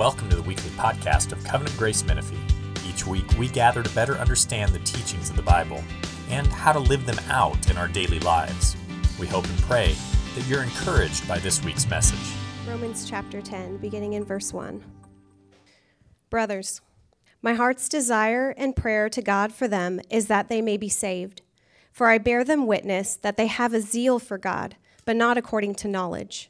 Welcome to the weekly podcast of Covenant Grace Menifee. Each week, we gather to better understand the teachings of the Bible and how to live them out in our daily lives. We hope and pray that you're encouraged by this week's message. Romans chapter 10, beginning in verse 1. Brothers, my heart's desire and prayer to God for them is that they may be saved. For I bear them witness that they have a zeal for God, but not according to knowledge.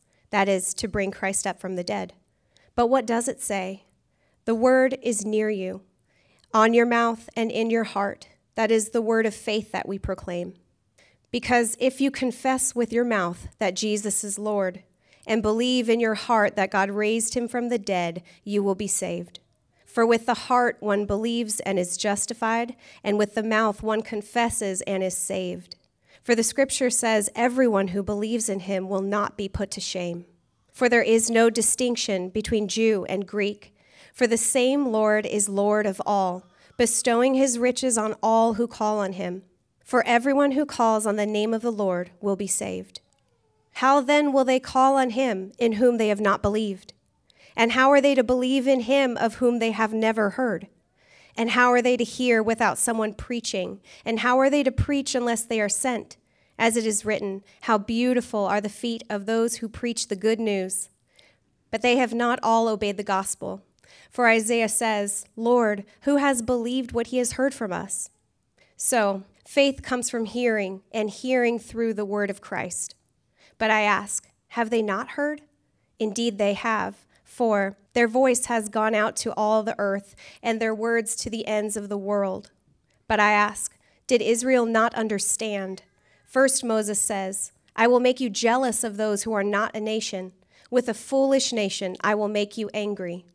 That is, to bring Christ up from the dead. But what does it say? The word is near you, on your mouth and in your heart. That is the word of faith that we proclaim. Because if you confess with your mouth that Jesus is Lord, and believe in your heart that God raised him from the dead, you will be saved. For with the heart one believes and is justified, and with the mouth one confesses and is saved. For the scripture says, Everyone who believes in him will not be put to shame. For there is no distinction between Jew and Greek, for the same Lord is Lord of all, bestowing his riches on all who call on him. For everyone who calls on the name of the Lord will be saved. How then will they call on him in whom they have not believed? And how are they to believe in him of whom they have never heard? And how are they to hear without someone preaching? And how are they to preach unless they are sent? As it is written, How beautiful are the feet of those who preach the good news. But they have not all obeyed the gospel. For Isaiah says, Lord, who has believed what he has heard from us? So, faith comes from hearing, and hearing through the word of Christ. But I ask, have they not heard? Indeed, they have. For their voice has gone out to all the earth, and their words to the ends of the world. But I ask, did Israel not understand? First, Moses says, I will make you jealous of those who are not a nation. With a foolish nation, I will make you angry.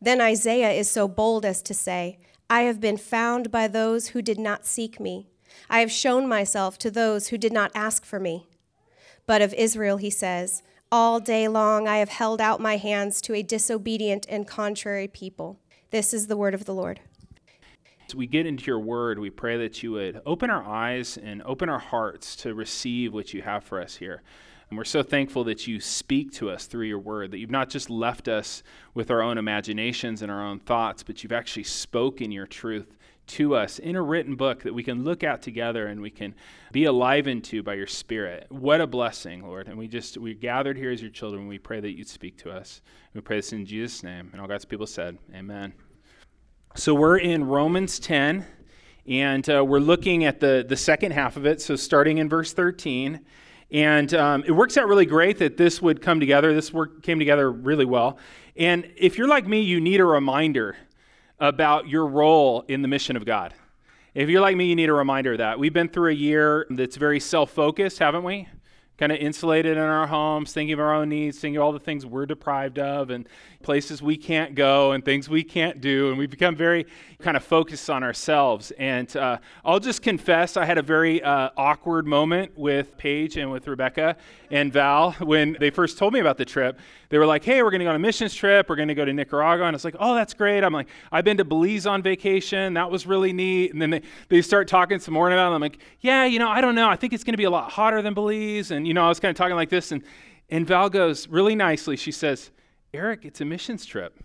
Then Isaiah is so bold as to say, I have been found by those who did not seek me. I have shown myself to those who did not ask for me. But of Israel, he says, all day long I have held out my hands to a disobedient and contrary people. This is the word of the Lord. As we get into your word, we pray that you would open our eyes and open our hearts to receive what you have for us here. And we're so thankful that you speak to us through your word, that you've not just left us with our own imaginations and our own thoughts, but you've actually spoken your truth to us in a written book that we can look at together and we can be alive to by your spirit. What a blessing, Lord. And we just, we gathered here as your children. We pray that you'd speak to us. We pray this in Jesus' name. And all God's people said, Amen. So we're in Romans 10, and uh, we're looking at the, the second half of it. So starting in verse 13. And um, it works out really great that this would come together. This work came together really well. And if you're like me, you need a reminder about your role in the mission of God. If you're like me, you need a reminder of that. We've been through a year that's very self focused, haven't we? Kind of insulated in our homes, thinking of our own needs, thinking of all the things we're deprived of, and places we can't go, and things we can't do. And we've become very kind of focused on ourselves. And uh, I'll just confess, I had a very uh, awkward moment with Paige and with Rebecca and Val when they first told me about the trip they were like, hey, we're going to go on a missions trip. We're going to go to Nicaragua. And I was like, oh, that's great. I'm like, I've been to Belize on vacation. That was really neat. And then they, they start talking some more about it. I'm like, yeah, you know, I don't know. I think it's going to be a lot hotter than Belize. And, you know, I was kind of talking like this. And, and Val goes really nicely. She says, Erick, it's a missions trip.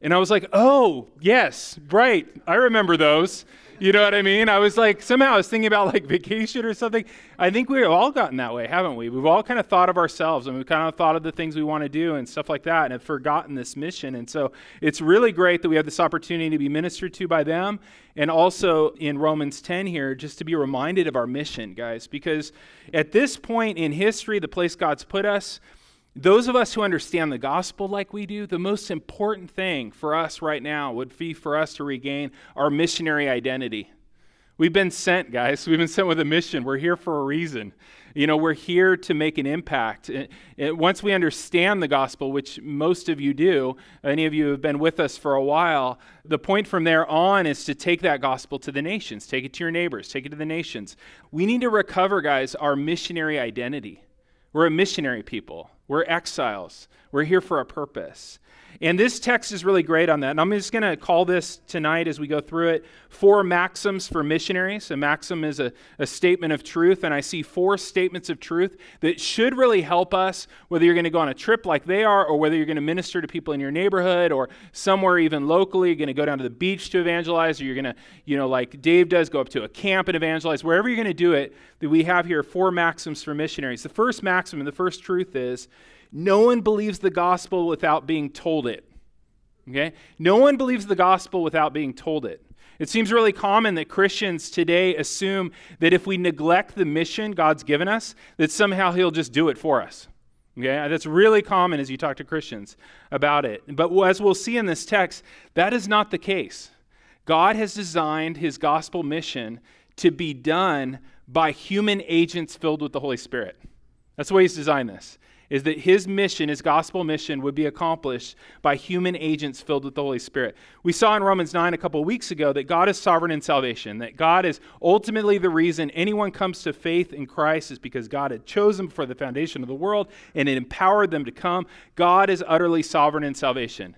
And I was like, oh, yes, right. I remember those. You know what I mean? I was like, somehow I was thinking about like vacation or something. I think we've all gotten that way, haven't we? We've all kind of thought of ourselves and we've kind of thought of the things we want to do and stuff like that and have forgotten this mission. And so it's really great that we have this opportunity to be ministered to by them. And also in Romans 10 here, just to be reminded of our mission, guys, because at this point in history, the place God's put us, those of us who understand the gospel like we do, the most important thing for us right now would be for us to regain our missionary identity. We've been sent, guys. We've been sent with a mission. We're here for a reason. You know, we're here to make an impact. It, it, once we understand the gospel, which most of you do, any of you have been with us for a while, the point from there on is to take that gospel to the nations, take it to your neighbors, take it to the nations. We need to recover, guys, our missionary identity. We're a missionary people, we're exiles, we're here for a purpose. And this text is really great on that. And I'm just going to call this tonight as we go through it four maxims for missionaries. A maxim is a, a statement of truth. And I see four statements of truth that should really help us, whether you're going to go on a trip like they are, or whether you're going to minister to people in your neighborhood, or somewhere even locally. You're going to go down to the beach to evangelize, or you're going to, you know, like Dave does, go up to a camp and evangelize. Wherever you're going to do it, that we have here four maxims for missionaries. The first maxim and the first truth is no one believes the gospel without being told it. Okay? No one believes the gospel without being told it. It seems really common that Christians today assume that if we neglect the mission God's given us, that somehow He'll just do it for us. Okay? That's really common as you talk to Christians about it. But as we'll see in this text, that is not the case. God has designed His gospel mission to be done by human agents filled with the Holy Spirit. That's the way He's designed this is that his mission, his gospel mission, would be accomplished by human agents filled with the Holy Spirit. We saw in Romans 9 a couple weeks ago that God is sovereign in salvation, that God is ultimately the reason anyone comes to faith in Christ is because God had chosen for the foundation of the world and it empowered them to come. God is utterly sovereign in salvation.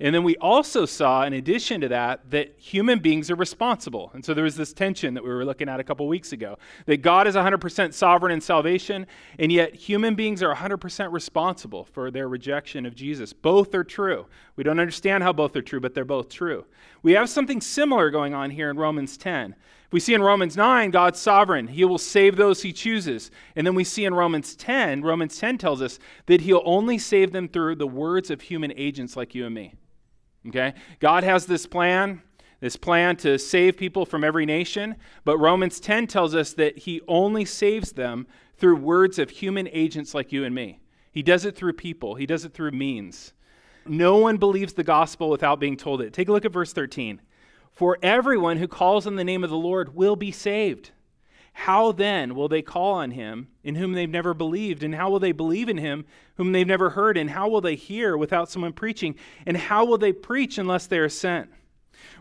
And then we also saw, in addition to that, that human beings are responsible. And so there was this tension that we were looking at a couple weeks ago that God is 100% sovereign in salvation, and yet human beings are 100% responsible for their rejection of Jesus. Both are true. We don't understand how both are true, but they're both true. We have something similar going on here in Romans 10. We see in Romans 9, God's sovereign. He will save those he chooses. And then we see in Romans 10, Romans 10 tells us that he'll only save them through the words of human agents like you and me. Okay? God has this plan, this plan to save people from every nation, but Romans 10 tells us that he only saves them through words of human agents like you and me. He does it through people, he does it through means. No one believes the gospel without being told it. Take a look at verse 13. For everyone who calls on the name of the Lord will be saved. How then will they call on him in whom they've never believed? And how will they believe in him whom they've never heard? And how will they hear without someone preaching? And how will they preach unless they are sent?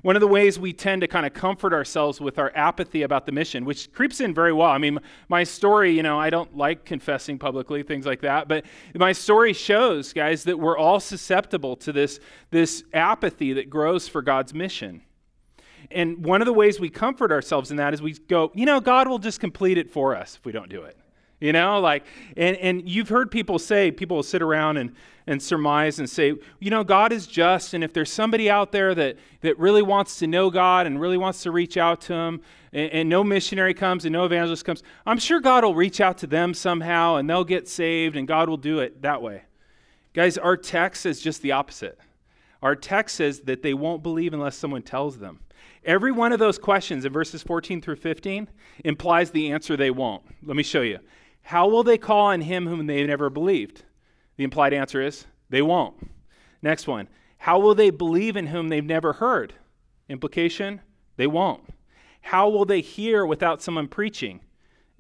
One of the ways we tend to kind of comfort ourselves with our apathy about the mission, which creeps in very well. I mean, my story, you know, I don't like confessing publicly, things like that, but my story shows, guys, that we're all susceptible to this, this apathy that grows for God's mission. And one of the ways we comfort ourselves in that is we go, you know, God will just complete it for us if we don't do it. You know, like, and, and you've heard people say, people will sit around and, and surmise and say, you know, God is just, and if there's somebody out there that, that really wants to know God and really wants to reach out to Him, and, and no missionary comes and no evangelist comes, I'm sure God will reach out to them somehow and they'll get saved and God will do it that way. Guys, our text says just the opposite. Our text says that they won't believe unless someone tells them. Every one of those questions in verses 14 through 15 implies the answer they won't. Let me show you. How will they call on him whom they never believed? The implied answer is they won't. Next one. How will they believe in whom they've never heard? Implication they won't. How will they hear without someone preaching?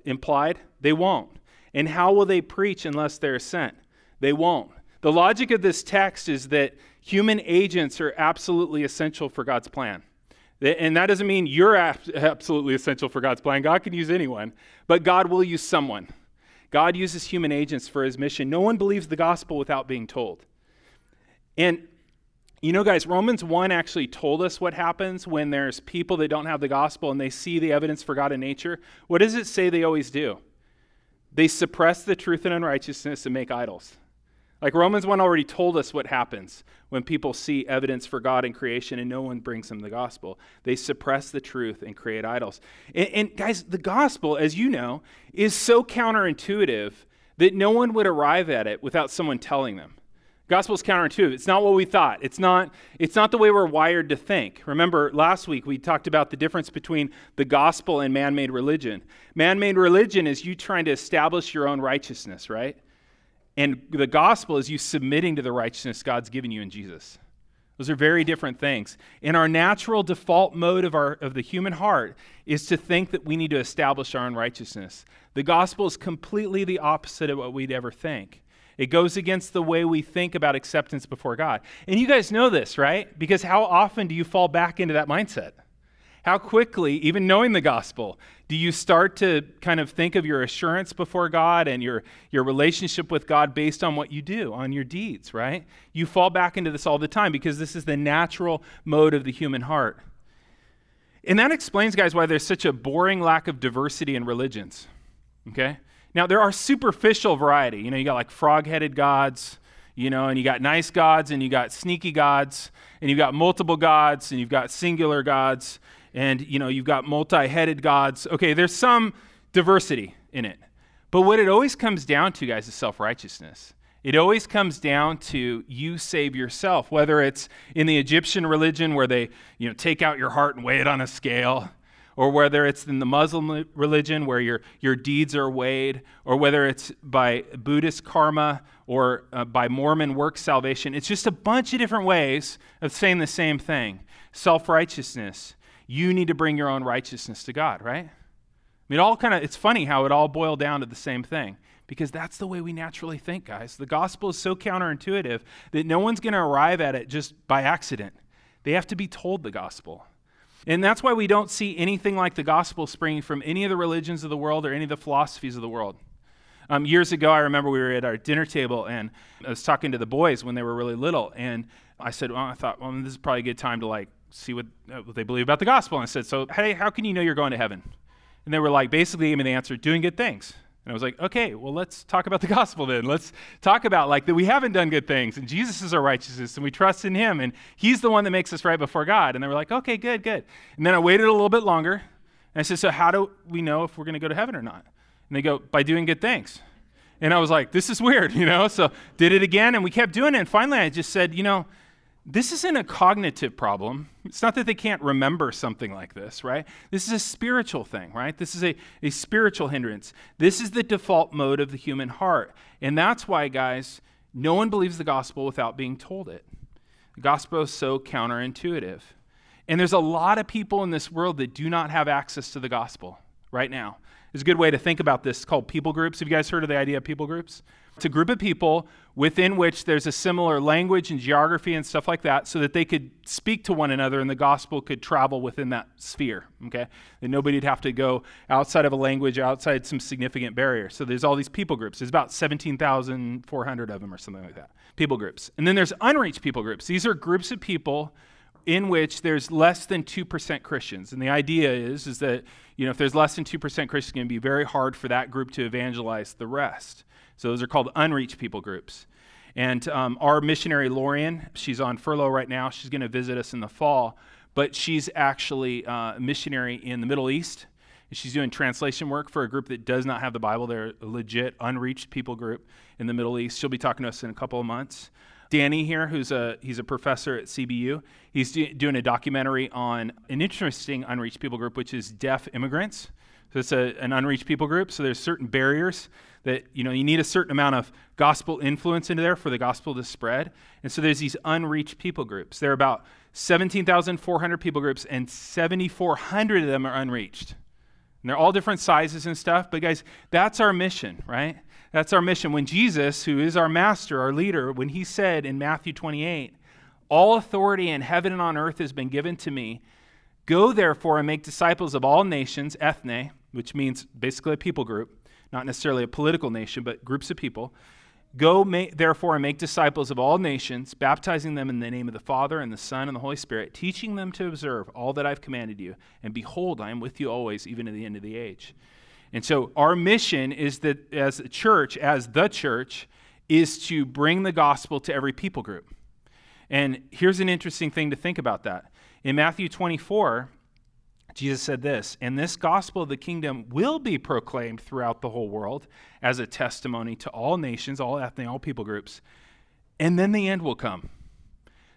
Implied they won't. And how will they preach unless they're sent? They won't. The logic of this text is that human agents are absolutely essential for God's plan. And that doesn't mean you're absolutely essential for God's plan. God can use anyone, but God will use someone. God uses human agents for his mission. No one believes the gospel without being told. And you know, guys, Romans 1 actually told us what happens when there's people that don't have the gospel and they see the evidence for God in nature. What does it say they always do? They suppress the truth and unrighteousness and make idols. Like Romans 1 already told us what happens when people see evidence for God in creation and no one brings them the gospel. They suppress the truth and create idols. And, and, guys, the gospel, as you know, is so counterintuitive that no one would arrive at it without someone telling them. Gospel is counterintuitive. It's not what we thought. It's not, it's not the way we're wired to think. Remember, last week we talked about the difference between the gospel and man made religion. Man made religion is you trying to establish your own righteousness, right? And the gospel is you submitting to the righteousness God's given you in Jesus. Those are very different things. And our natural default mode of, our, of the human heart is to think that we need to establish our own righteousness. The gospel is completely the opposite of what we'd ever think. It goes against the way we think about acceptance before God. And you guys know this, right? Because how often do you fall back into that mindset? How quickly, even knowing the gospel, do you start to kind of think of your assurance before God and your, your relationship with God based on what you do, on your deeds, right? You fall back into this all the time because this is the natural mode of the human heart. And that explains, guys, why there's such a boring lack of diversity in religions, okay? Now, there are superficial variety. You know, you got like frog headed gods, you know, and you got nice gods and you got sneaky gods, and you've got multiple gods and you've got singular gods, and, you know, you've got multi headed gods. Okay, there's some diversity in it. But what it always comes down to, guys, is self righteousness. It always comes down to you save yourself, whether it's in the Egyptian religion where they, you know, take out your heart and weigh it on a scale, or whether it's in the Muslim religion where your, your deeds are weighed, or whether it's by Buddhist karma or uh, by Mormon work salvation. It's just a bunch of different ways of saying the same thing self righteousness. You need to bring your own righteousness to God, right? I mean, it all kind of, it's funny how it all boiled down to the same thing because that's the way we naturally think, guys. The gospel is so counterintuitive that no one's going to arrive at it just by accident. They have to be told the gospel. And that's why we don't see anything like the gospel springing from any of the religions of the world or any of the philosophies of the world. Um, years ago, I remember we were at our dinner table and I was talking to the boys when they were really little. And I said, Well, I thought, well, this is probably a good time to like see what, uh, what they believe about the gospel. And I said, So, hey, how can you know you're going to heaven? And they were like, basically gave me the answer, doing good things. And I was like, okay, well, let's talk about the gospel then. Let's talk about like that we haven't done good things and Jesus is our righteousness and we trust in him and he's the one that makes us right before God. And they were like, okay, good, good. And then I waited a little bit longer and I said, so how do we know if we're going to go to heaven or not? And they go, by doing good things. And I was like, this is weird, you know? So did it again and we kept doing it. And finally I just said, you know, this isn't a cognitive problem. It's not that they can't remember something like this, right? This is a spiritual thing, right? This is a, a spiritual hindrance. This is the default mode of the human heart. And that's why, guys, no one believes the gospel without being told it. The gospel is so counterintuitive. And there's a lot of people in this world that do not have access to the gospel right now. There's a good way to think about this called people groups. Have you guys heard of the idea of people groups? It's a group of people within which there's a similar language and geography and stuff like that so that they could speak to one another and the gospel could travel within that sphere, okay? That nobody'd have to go outside of a language, outside some significant barrier. So there's all these people groups. There's about 17,400 of them or something like that. People groups. And then there's unreached people groups. These are groups of people in which there's less than 2% Christians. And the idea is, is that, you know, if there's less than 2% Christians, it's going to be very hard for that group to evangelize the rest. So those are called unreached people groups. And um, our missionary, Lorian, she's on furlough right now. She's going to visit us in the fall, but she's actually uh, a missionary in the Middle East. She's doing translation work for a group that does not have the Bible. They're a legit unreached people group in the Middle East. She'll be talking to us in a couple of months. Danny here, who's a he's a professor at CBU. He's do, doing a documentary on an interesting unreached people group, which is deaf immigrants. So it's a, an unreached people group. So there's certain barriers that you know you need a certain amount of gospel influence into there for the gospel to spread. And so there's these unreached people groups. There are about 17,400 people groups, and 7,400 of them are unreached. And they're all different sizes and stuff. But guys, that's our mission, right? That's our mission. When Jesus, who is our master, our leader, when he said in Matthew 28, all authority in heaven and on earth has been given to me. Go therefore and make disciples of all nations, ethne, which means basically a people group, not necessarily a political nation, but groups of people. Go, therefore, and make disciples of all nations, baptizing them in the name of the Father, and the Son, and the Holy Spirit, teaching them to observe all that I've commanded you. And behold, I am with you always, even to the end of the age. And so, our mission is that as a church, as the church, is to bring the gospel to every people group. And here's an interesting thing to think about that. In Matthew 24, Jesus said this, and this gospel of the kingdom will be proclaimed throughout the whole world as a testimony to all nations, all ethne, all people groups, and then the end will come.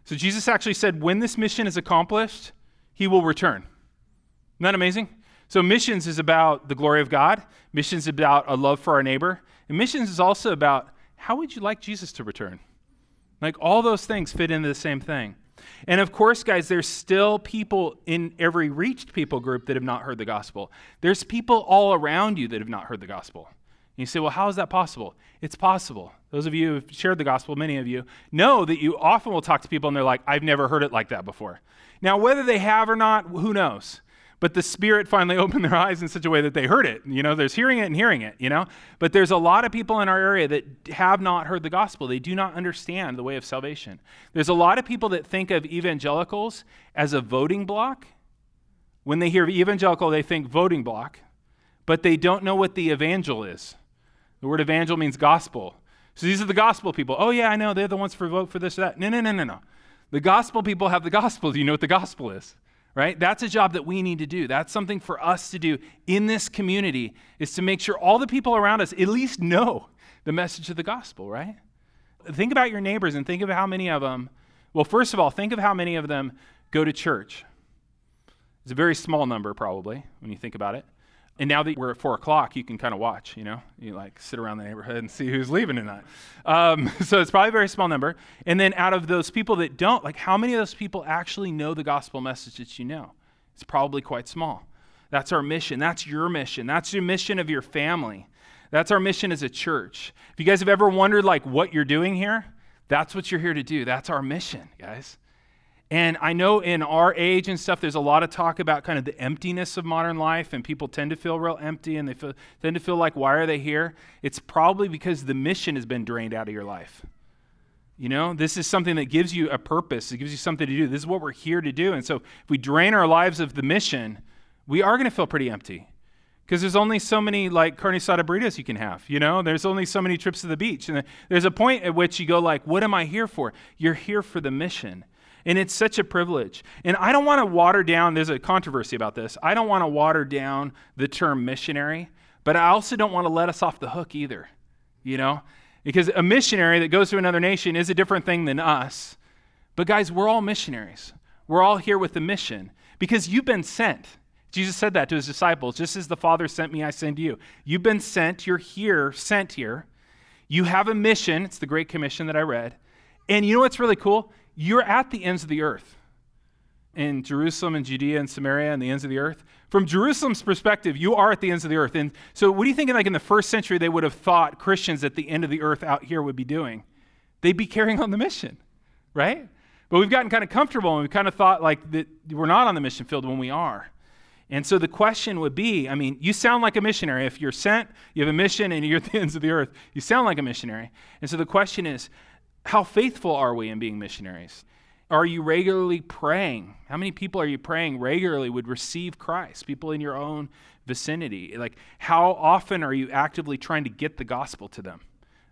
So Jesus actually said, when this mission is accomplished, he will return. Isn't that amazing? So missions is about the glory of God, missions is about a love for our neighbor, and missions is also about how would you like Jesus to return? Like all those things fit into the same thing. And of course, guys, there's still people in every reached people group that have not heard the gospel. There's people all around you that have not heard the gospel. And you say, well, how is that possible? It's possible. Those of you who have shared the gospel, many of you, know that you often will talk to people and they're like, I've never heard it like that before. Now, whether they have or not, who knows? But the Spirit finally opened their eyes in such a way that they heard it. You know, there's hearing it and hearing it, you know? But there's a lot of people in our area that have not heard the gospel. They do not understand the way of salvation. There's a lot of people that think of evangelicals as a voting block. When they hear evangelical, they think voting block, but they don't know what the evangel is. The word evangel means gospel. So these are the gospel people. Oh, yeah, I know. They're the ones for vote for this or that. No, no, no, no, no. The gospel people have the gospel. Do you know what the gospel is? Right? That's a job that we need to do. That's something for us to do in this community is to make sure all the people around us at least know the message of the gospel, right? Think about your neighbors and think of how many of them, well, first of all, think of how many of them go to church. It's a very small number, probably, when you think about it. And now that we're at four o'clock, you can kind of watch, you know, you like sit around the neighborhood and see who's leaving tonight. Um, so it's probably a very small number. And then out of those people that don't, like how many of those people actually know the gospel message that you know? It's probably quite small. That's our mission. That's your mission. That's your mission of your family. That's our mission as a church. If you guys have ever wondered like what you're doing here, that's what you're here to do. That's our mission, guys. And I know in our age and stuff, there's a lot of talk about kind of the emptiness of modern life, and people tend to feel real empty and they feel, tend to feel like, why are they here? It's probably because the mission has been drained out of your life. You know, this is something that gives you a purpose, it gives you something to do. This is what we're here to do. And so if we drain our lives of the mission, we are going to feel pretty empty. Because there's only so many like carne asada burritos you can have, you know? There's only so many trips to the beach. And there's a point at which you go like, what am I here for? You're here for the mission. And it's such a privilege. And I don't want to water down, there's a controversy about this. I don't want to water down the term missionary, but I also don't want to let us off the hook either, you know? Because a missionary that goes to another nation is a different thing than us. But guys, we're all missionaries. We're all here with a mission because you've been sent. Jesus said that to his disciples just as the Father sent me, I send you. You've been sent. You're here, sent here. You have a mission. It's the Great Commission that I read. And you know what's really cool? You're at the ends of the earth in Jerusalem and Judea and Samaria and the ends of the earth. From Jerusalem's perspective, you are at the ends of the earth. And so, what do you think, like in the first century, they would have thought Christians at the end of the earth out here would be doing? They'd be carrying on the mission, right? But we've gotten kind of comfortable and we've kind of thought like that we're not on the mission field when we are. And so the question would be I mean, you sound like a missionary. If you're sent, you have a mission, and you're at the ends of the earth, you sound like a missionary. And so the question is how faithful are we in being missionaries? Are you regularly praying? How many people are you praying regularly would receive Christ? People in your own vicinity. Like, how often are you actively trying to get the gospel to them?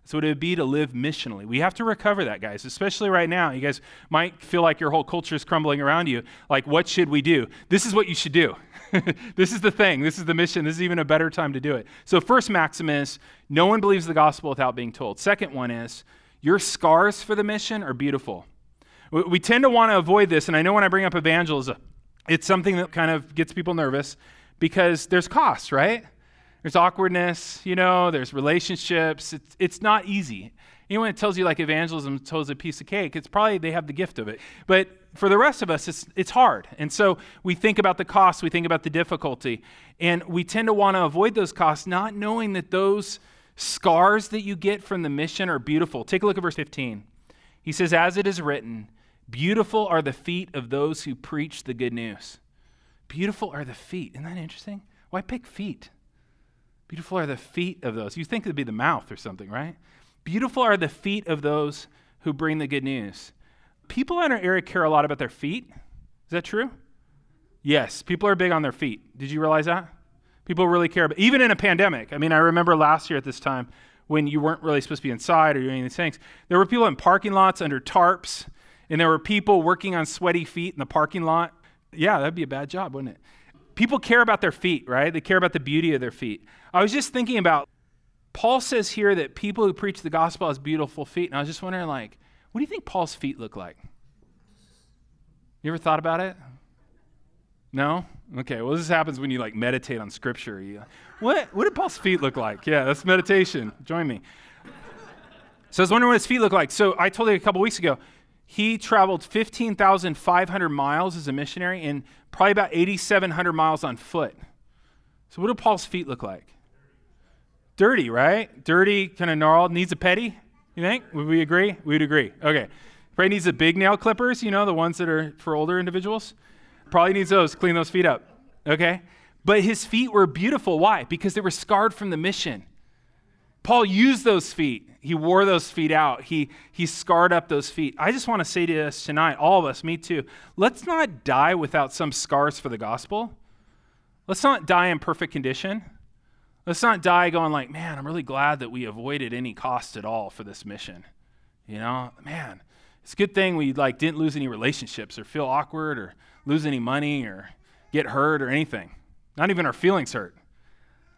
So it would be to live missionally. We have to recover that, guys, especially right now. You guys might feel like your whole culture is crumbling around you. Like, what should we do? This is what you should do. this is the thing. This is the mission. This is even a better time to do it. So, first maxim is no one believes the gospel without being told. Second one is your scars for the mission are beautiful. We tend to want to avoid this, and I know when I bring up evangelism, it's something that kind of gets people nervous because there's costs, right? There's awkwardness, you know, there's relationships. It's, it's not easy. Anyone that tells you like evangelism tells a piece of cake, it's probably they have the gift of it. But for the rest of us, it's, it's hard. And so we think about the costs, we think about the difficulty, and we tend to want to avoid those costs, not knowing that those scars that you get from the mission are beautiful. Take a look at verse 15. He says, As it is written, beautiful are the feet of those who preach the good news. Beautiful are the feet. Isn't that interesting? Why pick feet? Beautiful are the feet of those. You think it'd be the mouth or something, right? Beautiful are the feet of those who bring the good news. People in our area care a lot about their feet. Is that true? Yes, people are big on their feet. Did you realize that? People really care about, even in a pandemic. I mean, I remember last year at this time when you weren't really supposed to be inside or doing these things. There were people in parking lots under tarps, and there were people working on sweaty feet in the parking lot. Yeah, that'd be a bad job, wouldn't it? People care about their feet, right? They care about the beauty of their feet. I was just thinking about, Paul says here that people who preach the gospel has beautiful feet, and I was just wondering, like, what do you think Paul's feet look like? You ever thought about it? No? Okay, well, this happens when you like meditate on scripture. You, what, what did Paul's feet look like? Yeah, that's meditation. Join me. So I was wondering what his feet look like. So I told you a couple weeks ago, He traveled 15,500 miles as a missionary and probably about 8,700 miles on foot. So, what do Paul's feet look like? Dirty, right? Dirty, kind of gnarled, needs a petty, you think? Would we agree? We would agree. Okay. Probably needs the big nail clippers, you know, the ones that are for older individuals. Probably needs those, clean those feet up. Okay? But his feet were beautiful. Why? Because they were scarred from the mission. Paul used those feet. He wore those feet out. He, he scarred up those feet. I just want to say to us tonight, all of us, me too, let's not die without some scars for the gospel. Let's not die in perfect condition. Let's not die going like, man, I'm really glad that we avoided any cost at all for this mission. You know, man, it's a good thing we like didn't lose any relationships or feel awkward or lose any money or get hurt or anything. Not even our feelings hurt.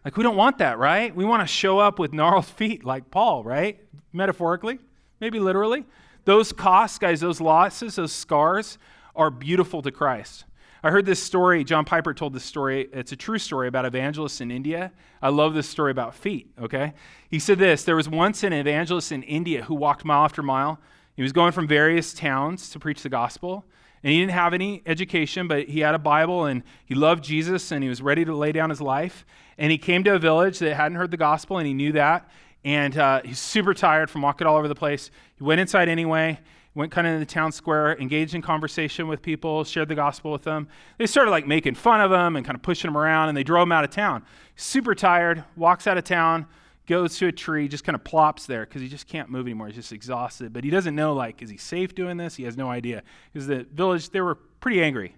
Like we don't want that, right? We want to show up with gnarled feet like Paul, right? Metaphorically, maybe literally. Those costs, guys, those losses, those scars are beautiful to Christ. I heard this story, John Piper told this story. It's a true story about evangelists in India. I love this story about feet, okay? He said this There was once an evangelist in India who walked mile after mile. He was going from various towns to preach the gospel. And he didn't have any education, but he had a Bible and he loved Jesus and he was ready to lay down his life. And he came to a village that hadn't heard the gospel and he knew that. And uh, he's super tired from walking all over the place. He went inside anyway went kind of in the town square, engaged in conversation with people, shared the gospel with them. They started like making fun of him and kind of pushing him around, and they drove him out of town. Super tired, walks out of town, goes to a tree, just kind of plops there because he just can't move anymore. He's just exhausted. But he doesn't know, like, is he safe doing this? He has no idea. Because the village, they were pretty angry.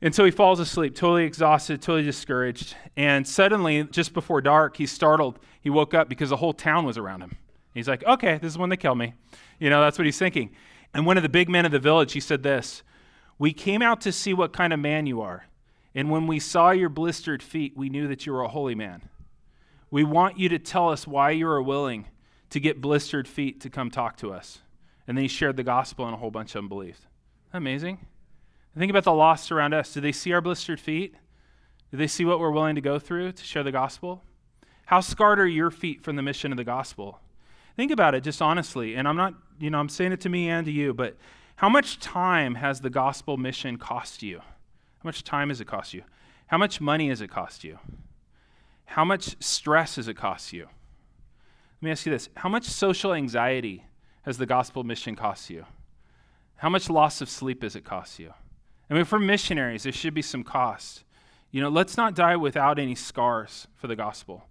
And so he falls asleep, totally exhausted, totally discouraged. And suddenly, just before dark, he's startled. He woke up because the whole town was around him. He's like, okay, this is when they kill me. You know, that's what he's thinking. And one of the big men of the village, he said this We came out to see what kind of man you are. And when we saw your blistered feet, we knew that you were a holy man. We want you to tell us why you are willing to get blistered feet to come talk to us. And then he shared the gospel, and a whole bunch of believed. Amazing. Think about the lost around us. Do they see our blistered feet? Do they see what we're willing to go through to share the gospel? How scarred are your feet from the mission of the gospel? Think about it just honestly. And I'm not, you know, I'm saying it to me and to you, but how much time has the gospel mission cost you? How much time has it cost you? How much money has it cost you? How much stress has it cost you? Let me ask you this How much social anxiety has the gospel mission cost you? How much loss of sleep has it cost you? I mean, for missionaries, there should be some cost. You know, let's not die without any scars for the gospel.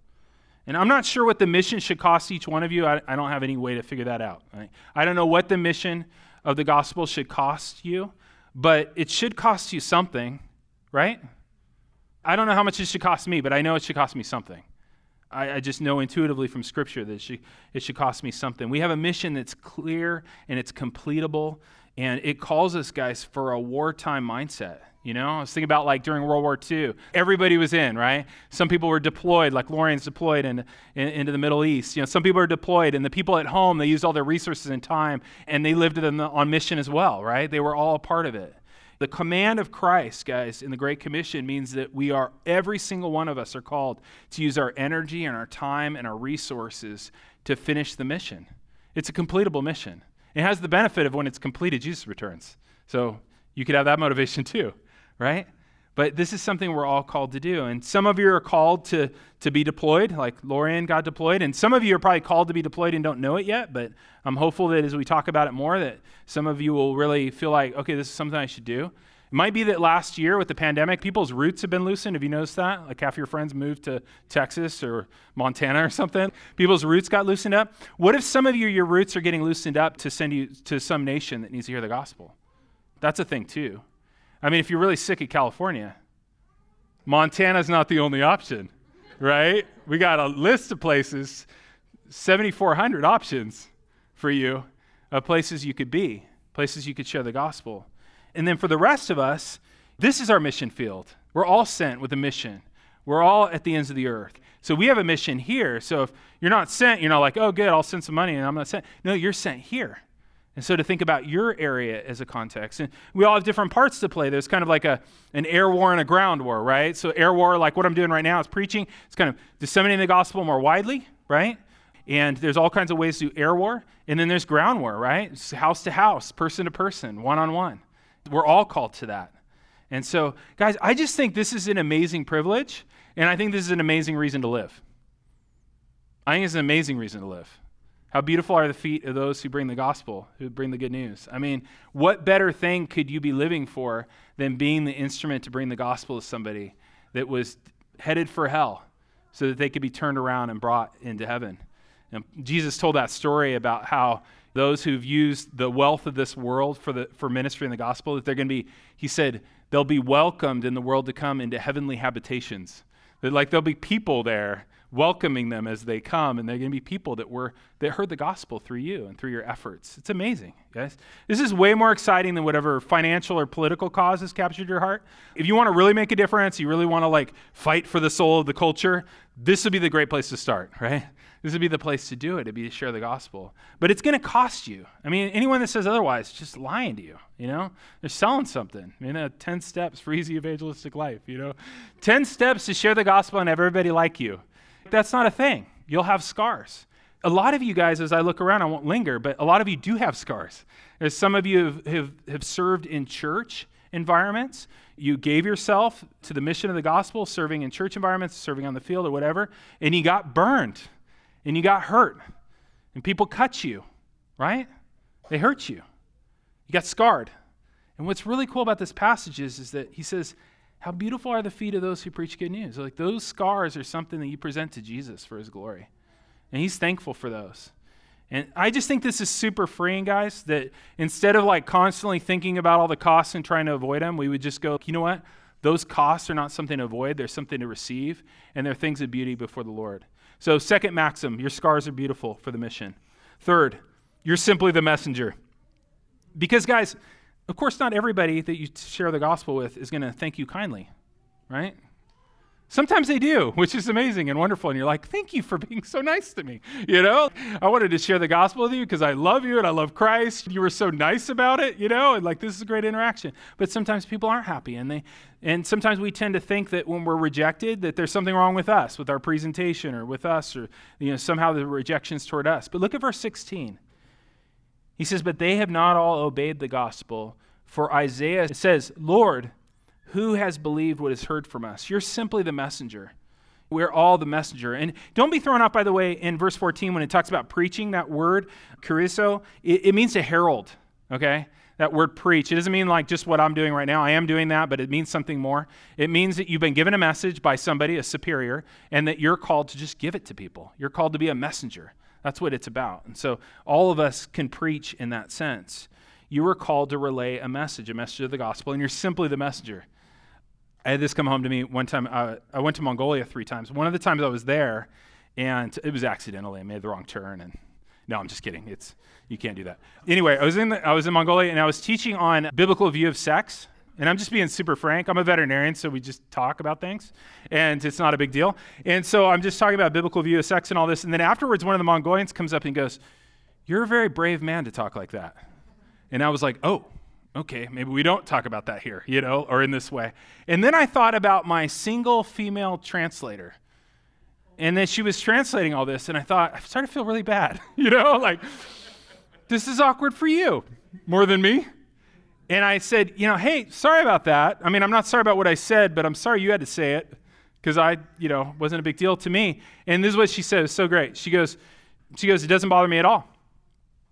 And I'm not sure what the mission should cost each one of you. I, I don't have any way to figure that out. Right? I don't know what the mission of the gospel should cost you, but it should cost you something, right? I don't know how much it should cost me, but I know it should cost me something. I, I, just know intuitively from Scripture that it should, it should cost me something. We have a mission that's clear and it's completable, and it calls us, guys, for a wartime mindset. You know, I was thinking about like during World War II, everybody was in, right? Some people were deployed, like Lorian's deployed in, in, into the Middle East. You know, some people are deployed, and the people at home, they used all their resources and time, and they lived on mission as well, right? They were all a part of it. The command of Christ, guys, in the Great Commission means that we are, every single one of us are called to use our energy and our time and our resources to finish the mission. It's a completable mission. It has the benefit of when it's completed, Jesus returns. So you could have that motivation too right? But this is something we're all called to do. And some of you are called to, to be deployed, like Lorian got deployed. And some of you are probably called to be deployed and don't know it yet. But I'm hopeful that as we talk about it more, that some of you will really feel like, okay, this is something I should do. It might be that last year with the pandemic, people's roots have been loosened. Have you noticed that? Like half your friends moved to Texas or Montana or something. People's roots got loosened up. What if some of you, your roots are getting loosened up to send you to some nation that needs to hear the gospel? That's a thing too. I mean, if you're really sick of California, Montana's not the only option, right? We got a list of places, 7,400 options for you of places you could be, places you could share the gospel. And then for the rest of us, this is our mission field. We're all sent with a mission. We're all at the ends of the earth. So we have a mission here. So if you're not sent, you're not like, oh, good, I'll send some money and I'm not sent. No, you're sent here. And so to think about your area as a context. And we all have different parts to play. There's kind of like a, an air war and a ground war, right? So air war, like what I'm doing right now is preaching. It's kind of disseminating the gospel more widely, right? And there's all kinds of ways to do air war. And then there's ground war, right? It's house to house, person to person, one on one. We're all called to that. And so, guys, I just think this is an amazing privilege. And I think this is an amazing reason to live. I think it's an amazing reason to live. How beautiful are the feet of those who bring the gospel, who bring the good news. I mean, what better thing could you be living for than being the instrument to bring the gospel to somebody that was headed for hell so that they could be turned around and brought into heaven? And Jesus told that story about how those who've used the wealth of this world for, the, for ministry in the gospel, that they're going to be, he said, they'll be welcomed in the world to come into heavenly habitations. That like there'll be people there welcoming them as they come, and they're going to be people that were that heard the gospel through you and through your efforts. It's amazing, guys. This is way more exciting than whatever financial or political cause has captured your heart. If you want to really make a difference, you really want to like fight for the soul of the culture, this would be the great place to start, right? This would be the place to do it, to be to share the gospel. But it's going to cost you. I mean, anyone that says otherwise is just lying to you, you know? They're selling something. You know, 10 steps for easy evangelistic life, you know? 10 steps to share the gospel and have everybody like you. That's not a thing. You'll have scars. A lot of you guys, as I look around, I won't linger, but a lot of you do have scars. There's some of you have, have, have served in church environments. You gave yourself to the mission of the gospel, serving in church environments, serving on the field or whatever, and you got burned and you got hurt. And people cut you, right? They hurt you. You got scarred. And what's really cool about this passage is, is that he says, how beautiful are the feet of those who preach good news? Like those scars are something that you present to Jesus for his glory. And he's thankful for those. And I just think this is super freeing, guys, that instead of like constantly thinking about all the costs and trying to avoid them, we would just go, you know what? Those costs are not something to avoid, they're something to receive, and they're things of beauty before the Lord. So, second maxim, your scars are beautiful for the mission. Third, you're simply the messenger. Because, guys, of course, not everybody that you share the gospel with is going to thank you kindly, right? Sometimes they do, which is amazing and wonderful. And you're like, thank you for being so nice to me. You know, I wanted to share the gospel with you because I love you and I love Christ. You were so nice about it, you know, and like this is a great interaction. But sometimes people aren't happy and they and sometimes we tend to think that when we're rejected that there's something wrong with us, with our presentation or with us, or you know, somehow the rejection's toward us. But look at verse 16. He says, But they have not all obeyed the gospel. For Isaiah says, Lord, who has believed what is heard from us? You're simply the messenger. We're all the messenger. And don't be thrown off, by the way, in verse 14 when it talks about preaching, that word, kerusso, it, it means to herald, okay? That word preach. It doesn't mean like just what I'm doing right now. I am doing that, but it means something more. It means that you've been given a message by somebody, a superior, and that you're called to just give it to people. You're called to be a messenger. That's what it's about. And so all of us can preach in that sense. You were called to relay a message, a message of the gospel, and you're simply the messenger. I had this come home to me one time. Uh, I went to Mongolia three times. One of the times I was there, and it was accidentally. I made the wrong turn, and no, I'm just kidding. It's you can't do that. Anyway, I was in the, I was in Mongolia, and I was teaching on biblical view of sex. And I'm just being super frank. I'm a veterinarian, so we just talk about things, and it's not a big deal. And so I'm just talking about biblical view of sex and all this. And then afterwards, one of the Mongolians comes up and goes, "You're a very brave man to talk like that." And I was like, "Oh, okay, maybe we don't talk about that here, you know, or in this way." And then I thought about my single female translator. And then she was translating all this, and I thought, I started to feel really bad, you know, like, this is awkward for you more than me. And I said, you know, hey, sorry about that. I mean, I'm not sorry about what I said, but I'm sorry you had to say it because I, you know, wasn't a big deal to me. And this is what she said. It's so great. She goes, she goes, it doesn't bother me at all.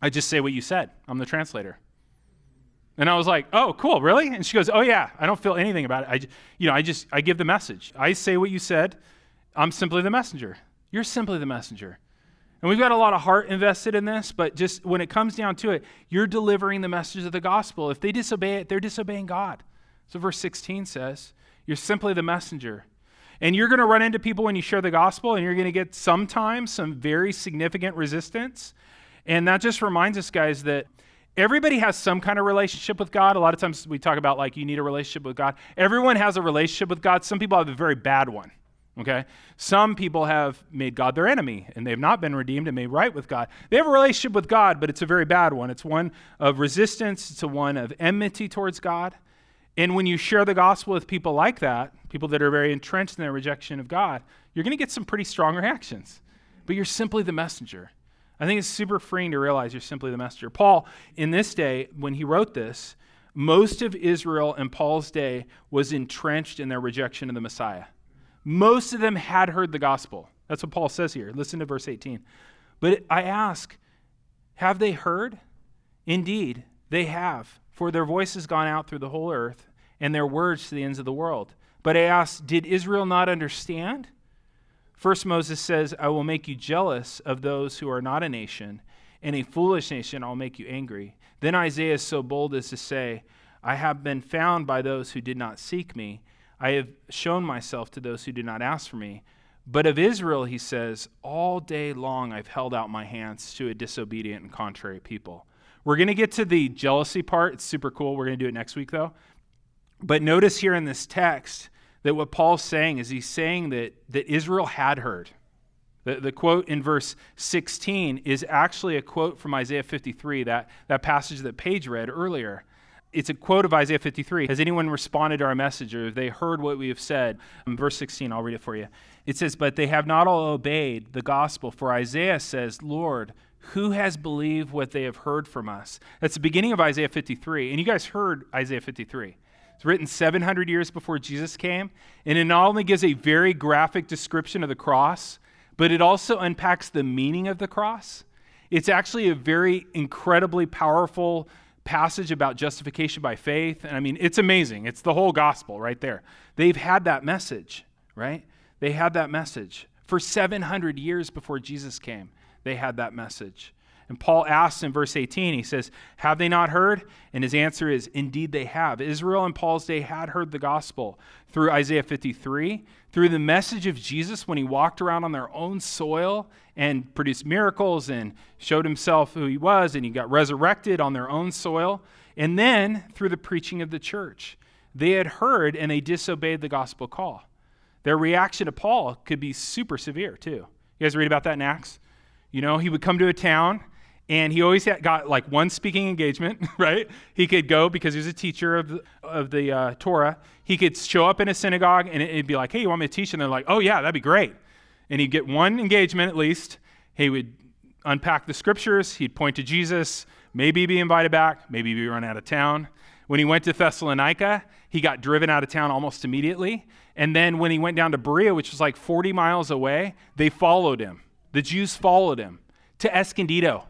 I just say what you said. I'm the translator. And I was like, oh, cool, really? And she goes, oh yeah, I don't feel anything about it. I, you know, I just, I give the message. I say what you said. I'm simply the messenger. You're simply the messenger. And we've got a lot of heart invested in this, but just when it comes down to it, you're delivering the message of the gospel. If they disobey it, they're disobeying God. So verse 16 says, You're simply the messenger. And you're going to run into people when you share the gospel, and you're going to get sometimes some very significant resistance. And that just reminds us, guys, that everybody has some kind of relationship with God. A lot of times we talk about like you need a relationship with God. Everyone has a relationship with God. Some people have a very bad one. Okay? Some people have made God their enemy and they've not been redeemed and made right with God. They have a relationship with God, but it's a very bad one. It's one of resistance, it's a one of enmity towards God. And when you share the gospel with people like that, people that are very entrenched in their rejection of God, you're going to get some pretty strong reactions. but you're simply the messenger. I think it's super freeing to realize you're simply the messenger. Paul, in this day, when he wrote this, most of Israel in Paul's day was entrenched in their rejection of the Messiah. Most of them had heard the gospel. That's what Paul says here. Listen to verse 18. But I ask, have they heard? Indeed, they have, for their voice has gone out through the whole earth, and their words to the ends of the world. But I ask, did Israel not understand? First, Moses says, I will make you jealous of those who are not a nation, and a foolish nation I'll make you angry. Then Isaiah is so bold as to say, I have been found by those who did not seek me. I have shown myself to those who did not ask for me. But of Israel, he says, all day long I've held out my hands to a disobedient and contrary people. We're going to get to the jealousy part. It's super cool. We're going to do it next week, though. But notice here in this text, that what Paul's saying is he's saying that, that Israel had heard. The, the quote in verse 16 is actually a quote from Isaiah 53, that, that passage that Paige read earlier. It's a quote of Isaiah 53. Has anyone responded to our message or have they heard what we have said? Um, verse 16, I'll read it for you. It says, But they have not all obeyed the gospel, for Isaiah says, Lord, who has believed what they have heard from us? That's the beginning of Isaiah 53. And you guys heard Isaiah 53. It's written 700 years before Jesus came, and it not only gives a very graphic description of the cross, but it also unpacks the meaning of the cross. It's actually a very incredibly powerful passage about justification by faith. And I mean, it's amazing. It's the whole gospel right there. They've had that message, right? They had that message. For 700 years before Jesus came, they had that message. And Paul asks in verse 18, he says, Have they not heard? And his answer is, Indeed they have. Israel in Paul's day had heard the gospel through Isaiah 53, through the message of Jesus when he walked around on their own soil and produced miracles and showed himself who he was, and he got resurrected on their own soil. And then through the preaching of the church. They had heard and they disobeyed the gospel call. Their reaction to Paul could be super severe, too. You guys read about that in Acts? You know, he would come to a town and he always got like one speaking engagement, right? He could go because he was a teacher of of the uh, Torah. He could show up in a synagogue and it'd be like, hey, you want me to teach? And they're like, oh, yeah, that'd be great. And he'd get one engagement at least. He would unpack the scriptures, he'd point to Jesus, maybe be invited back, maybe be run out of town. When he went to Thessalonica, he got driven out of town almost immediately. And then when he went down to Berea, which was like 40 miles away, they followed him. The Jews followed him to Escondido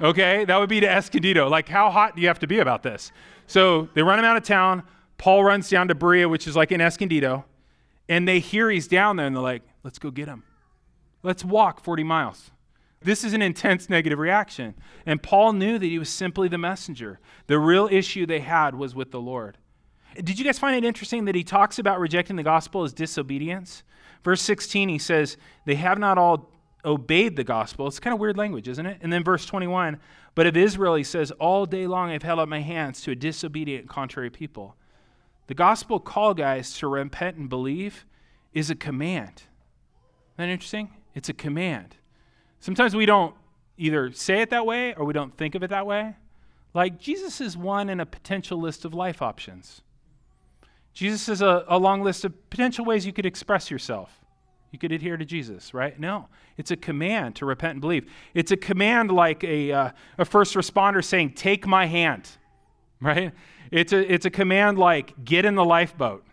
okay? That would be to Escondido. Like, how hot do you have to be about this? So they run him out of town. Paul runs down to Berea, which is like in Escondido, and they hear he's down there and they're like, let's go get him. Let's walk 40 miles. This is an intense negative reaction. And Paul knew that he was simply the messenger. The real issue they had was with the Lord. Did you guys find it interesting that he talks about rejecting the gospel as disobedience? Verse 16, he says, They have not all obeyed the gospel. It's kind of weird language, isn't it? And then verse 21 But of Israel, he says, All day long I've held up my hands to a disobedient, contrary people. The gospel call, guys, to repent and believe is a command. Isn't that interesting? It's a command. Sometimes we don't either say it that way or we don't think of it that way. Like Jesus is one in a potential list of life options. Jesus is a, a long list of potential ways you could express yourself. You could adhere to Jesus, right? No. It's a command to repent and believe. It's a command like a, uh, a first responder saying, Take my hand, right? It's a, it's a command like, Get in the lifeboat.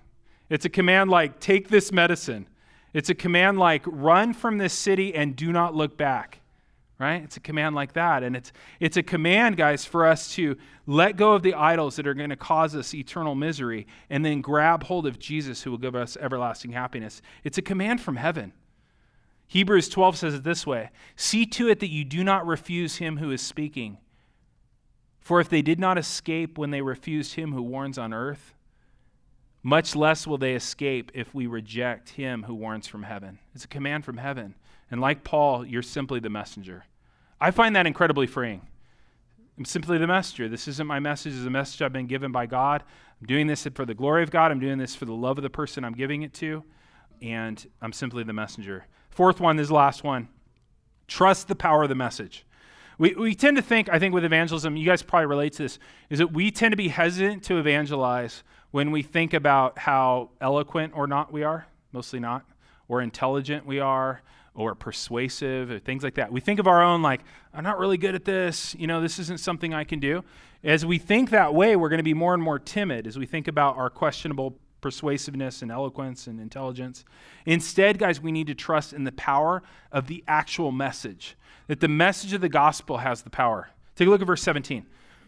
It's a command like, Take this medicine. It's a command like, Run from this city and do not look back right? It's a command like that. And it's, it's a command, guys, for us to let go of the idols that are going to cause us eternal misery and then grab hold of Jesus who will give us everlasting happiness. It's a command from heaven. Hebrews 12 says it this way See to it that you do not refuse him who is speaking. For if they did not escape when they refused him who warns on earth, much less will they escape if we reject him who warns from heaven. It's a command from heaven. And like Paul, you're simply the messenger. I find that incredibly freeing. I'm simply the messenger. This isn't my message, it's a message I've been given by God. I'm doing this for the glory of God. I'm doing this for the love of the person I'm giving it to. And I'm simply the messenger. Fourth one, this is the last one. Trust the power of the message. We, we tend to think, I think with evangelism, you guys probably relate to this, is that we tend to be hesitant to evangelize when we think about how eloquent or not we are, mostly not, or intelligent we are, or persuasive or things like that. We think of our own like, I'm not really good at this. You know, this isn't something I can do. As we think that way, we're going to be more and more timid as we think about our questionable persuasiveness and eloquence and intelligence. Instead, guys, we need to trust in the power of the actual message, that the message of the gospel has the power. Take a look at verse 17.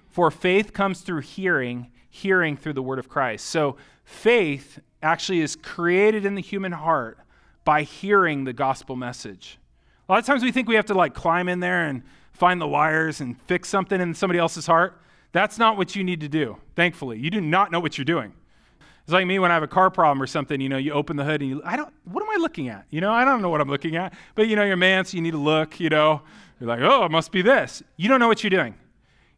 For faith comes through hearing, hearing through the word of Christ. So faith actually is created in the human heart by hearing the gospel message. A lot of times we think we have to like climb in there and find the wires and fix something in somebody else's heart. That's not what you need to do, thankfully. You do not know what you're doing. It's like me when I have a car problem or something, you know, you open the hood and you, I don't, what am I looking at? You know, I don't know what I'm looking at. But, you know, you're man, so you need to look, you know. You're like, oh, it must be this. You don't know what you're doing.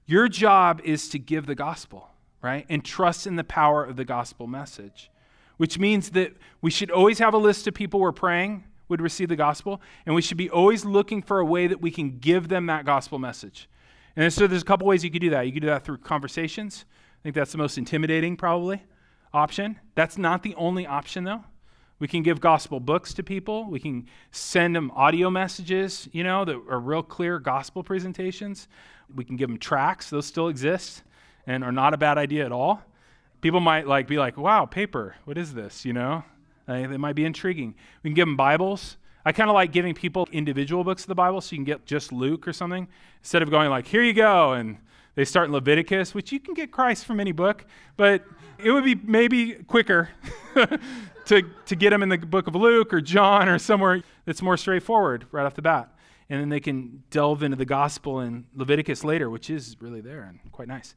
Your job is to give the gospel, right? And trust in the power of the gospel message which means that we should always have a list of people we're praying would receive the gospel, and we should be always looking for a way that we can give them that gospel message. And so there's a couple ways you could do that. You could do that through conversations. I think that's the most intimidating, probably, option. That's not the only option, though. We can give gospel books to people. We can send them audio messages, you know, that are real clear gospel presentations. We can give them tracts. Those still exist and are not a bad idea at all people might like be like, "Wow, paper. What is this?" You know, uh, it might be intriguing. We can give them Bibles. I kind of like giving people individual books of the Bible, so you can get just Luke or something instead of going like, "Here you go," and they start in Leviticus, which you can get Christ from any book, but it would be maybe quicker to to get them in the book of Luke or John or somewhere that's more straightforward right off the bat. And then they can delve into the gospel in Leviticus later, which is really there and quite nice.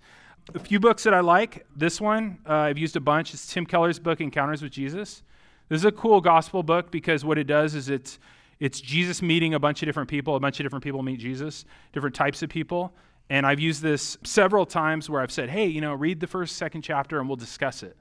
A few books that I like. This one uh, I've used a bunch. It's Tim Keller's book, Encounters with Jesus. This is a cool gospel book because what it does is it's it's Jesus meeting a bunch of different people. A bunch of different people meet Jesus, different types of people. And I've used this several times where I've said, hey, you know, read the first, second chapter and we'll discuss it.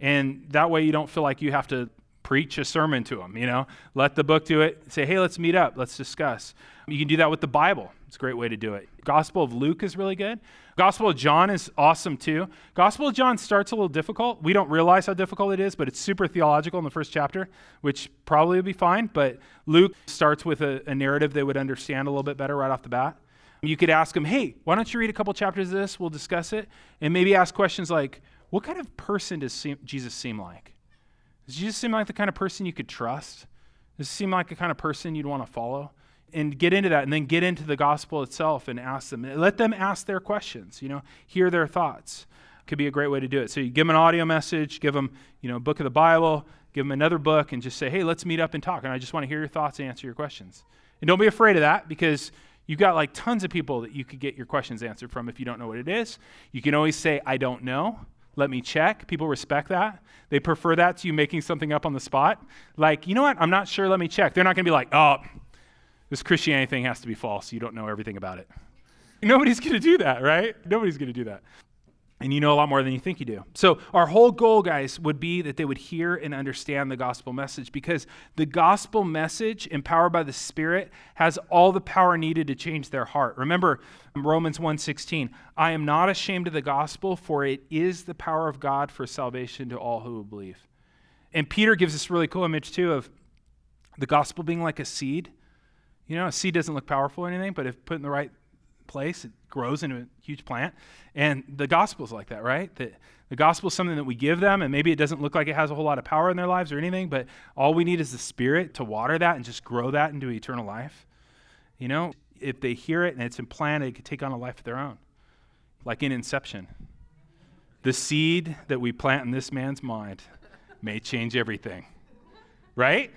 And that way you don't feel like you have to preach a sermon to them, you know? Let the book do it. Say, hey, let's meet up, let's discuss. You can do that with the Bible. It's a great way to do it. Gospel of Luke is really good. Gospel of John is awesome too. Gospel of John starts a little difficult. We don't realize how difficult it is, but it's super theological in the first chapter, which probably would be fine. But Luke starts with a, a narrative they would understand a little bit better right off the bat. You could ask them, hey, why don't you read a couple chapters of this? We'll discuss it. And maybe ask questions like, what kind of person does Jesus seem like? Does Jesus seem like the kind of person you could trust? Does he seem like the kind of person you'd want to follow? and get into that and then get into the gospel itself and ask them. Let them ask their questions, you know, hear their thoughts. Could be a great way to do it. So you give them an audio message, give them, you know, a book of the Bible, give them another book and just say, "Hey, let's meet up and talk." And I just want to hear your thoughts and answer your questions. And don't be afraid of that because you've got like tons of people that you could get your questions answered from if you don't know what it is. You can always say, "I don't know." Let me check. People respect that. They prefer that to you making something up on the spot. Like, you know what? I'm not sure. Let me check. They're not going to be like, oh, this Christianity thing has to be false. You don't know everything about it. Nobody's going to do that, right? Nobody's going to do that. And you know a lot more than you think you do. So, our whole goal, guys, would be that they would hear and understand the gospel message because the gospel message, empowered by the Spirit, has all the power needed to change their heart. Remember Romans 1:16, I am not ashamed of the gospel, for it is the power of God for salvation to all who believe. And Peter gives this really cool image, too, of the gospel being like a seed you know, a seed doesn't look powerful or anything, but if put in the right place, it grows into a huge plant. And the gospel is like that, right? That the gospel is something that we give them, and maybe it doesn't look like it has a whole lot of power in their lives or anything, but all we need is the Spirit to water that and just grow that into eternal life. You know, if they hear it and it's implanted, it could take on a life of their own, like in Inception. The seed that we plant in this man's mind may change everything, right?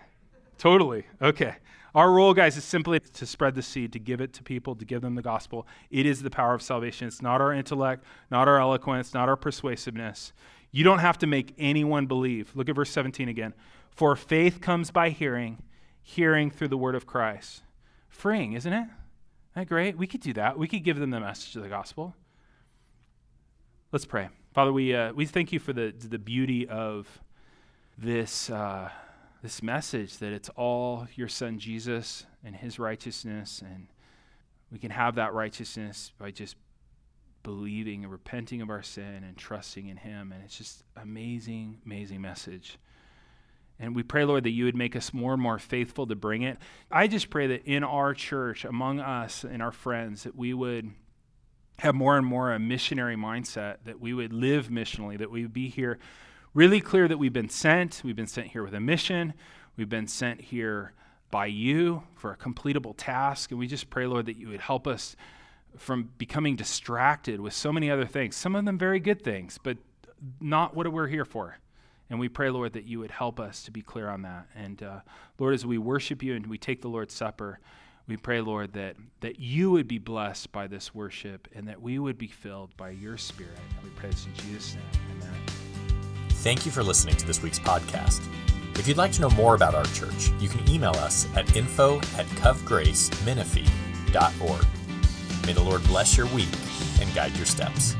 Totally. Okay. Our role, guys, is simply to spread the seed, to give it to people, to give them the gospel. It is the power of salvation. It's not our intellect, not our eloquence, not our persuasiveness. You don't have to make anyone believe. Look at verse 17 again. For faith comes by hearing, hearing through the word of Christ. Freeing, isn't it? Isn't that great? We could do that. We could give them the message of the gospel. Let's pray. Father, we, uh, we thank you for the, the beauty of this. Uh, this message that it's all your son Jesus and his righteousness, and we can have that righteousness by just believing and repenting of our sin and trusting in him. And it's just amazing, amazing message. And we pray, Lord, that you would make us more and more faithful to bring it. I just pray that in our church, among us and our friends, that we would have more and more a missionary mindset, that we would live missionally, that we would be here really clear that we've been sent. We've been sent here with a mission. We've been sent here by you for a completable task. And we just pray, Lord, that you would help us from becoming distracted with so many other things, some of them very good things, but not what we're here for. And we pray, Lord, that you would help us to be clear on that. And uh, Lord, as we worship you and we take the Lord's Supper, we pray, Lord, that, that you would be blessed by this worship and that we would be filled by your Spirit. And we pray this in Jesus' name. Amen. Thank you for listening to this week's podcast. If you'd like to know more about our church, you can email us at info at covgracemenifee.org. May the Lord bless your week and guide your steps.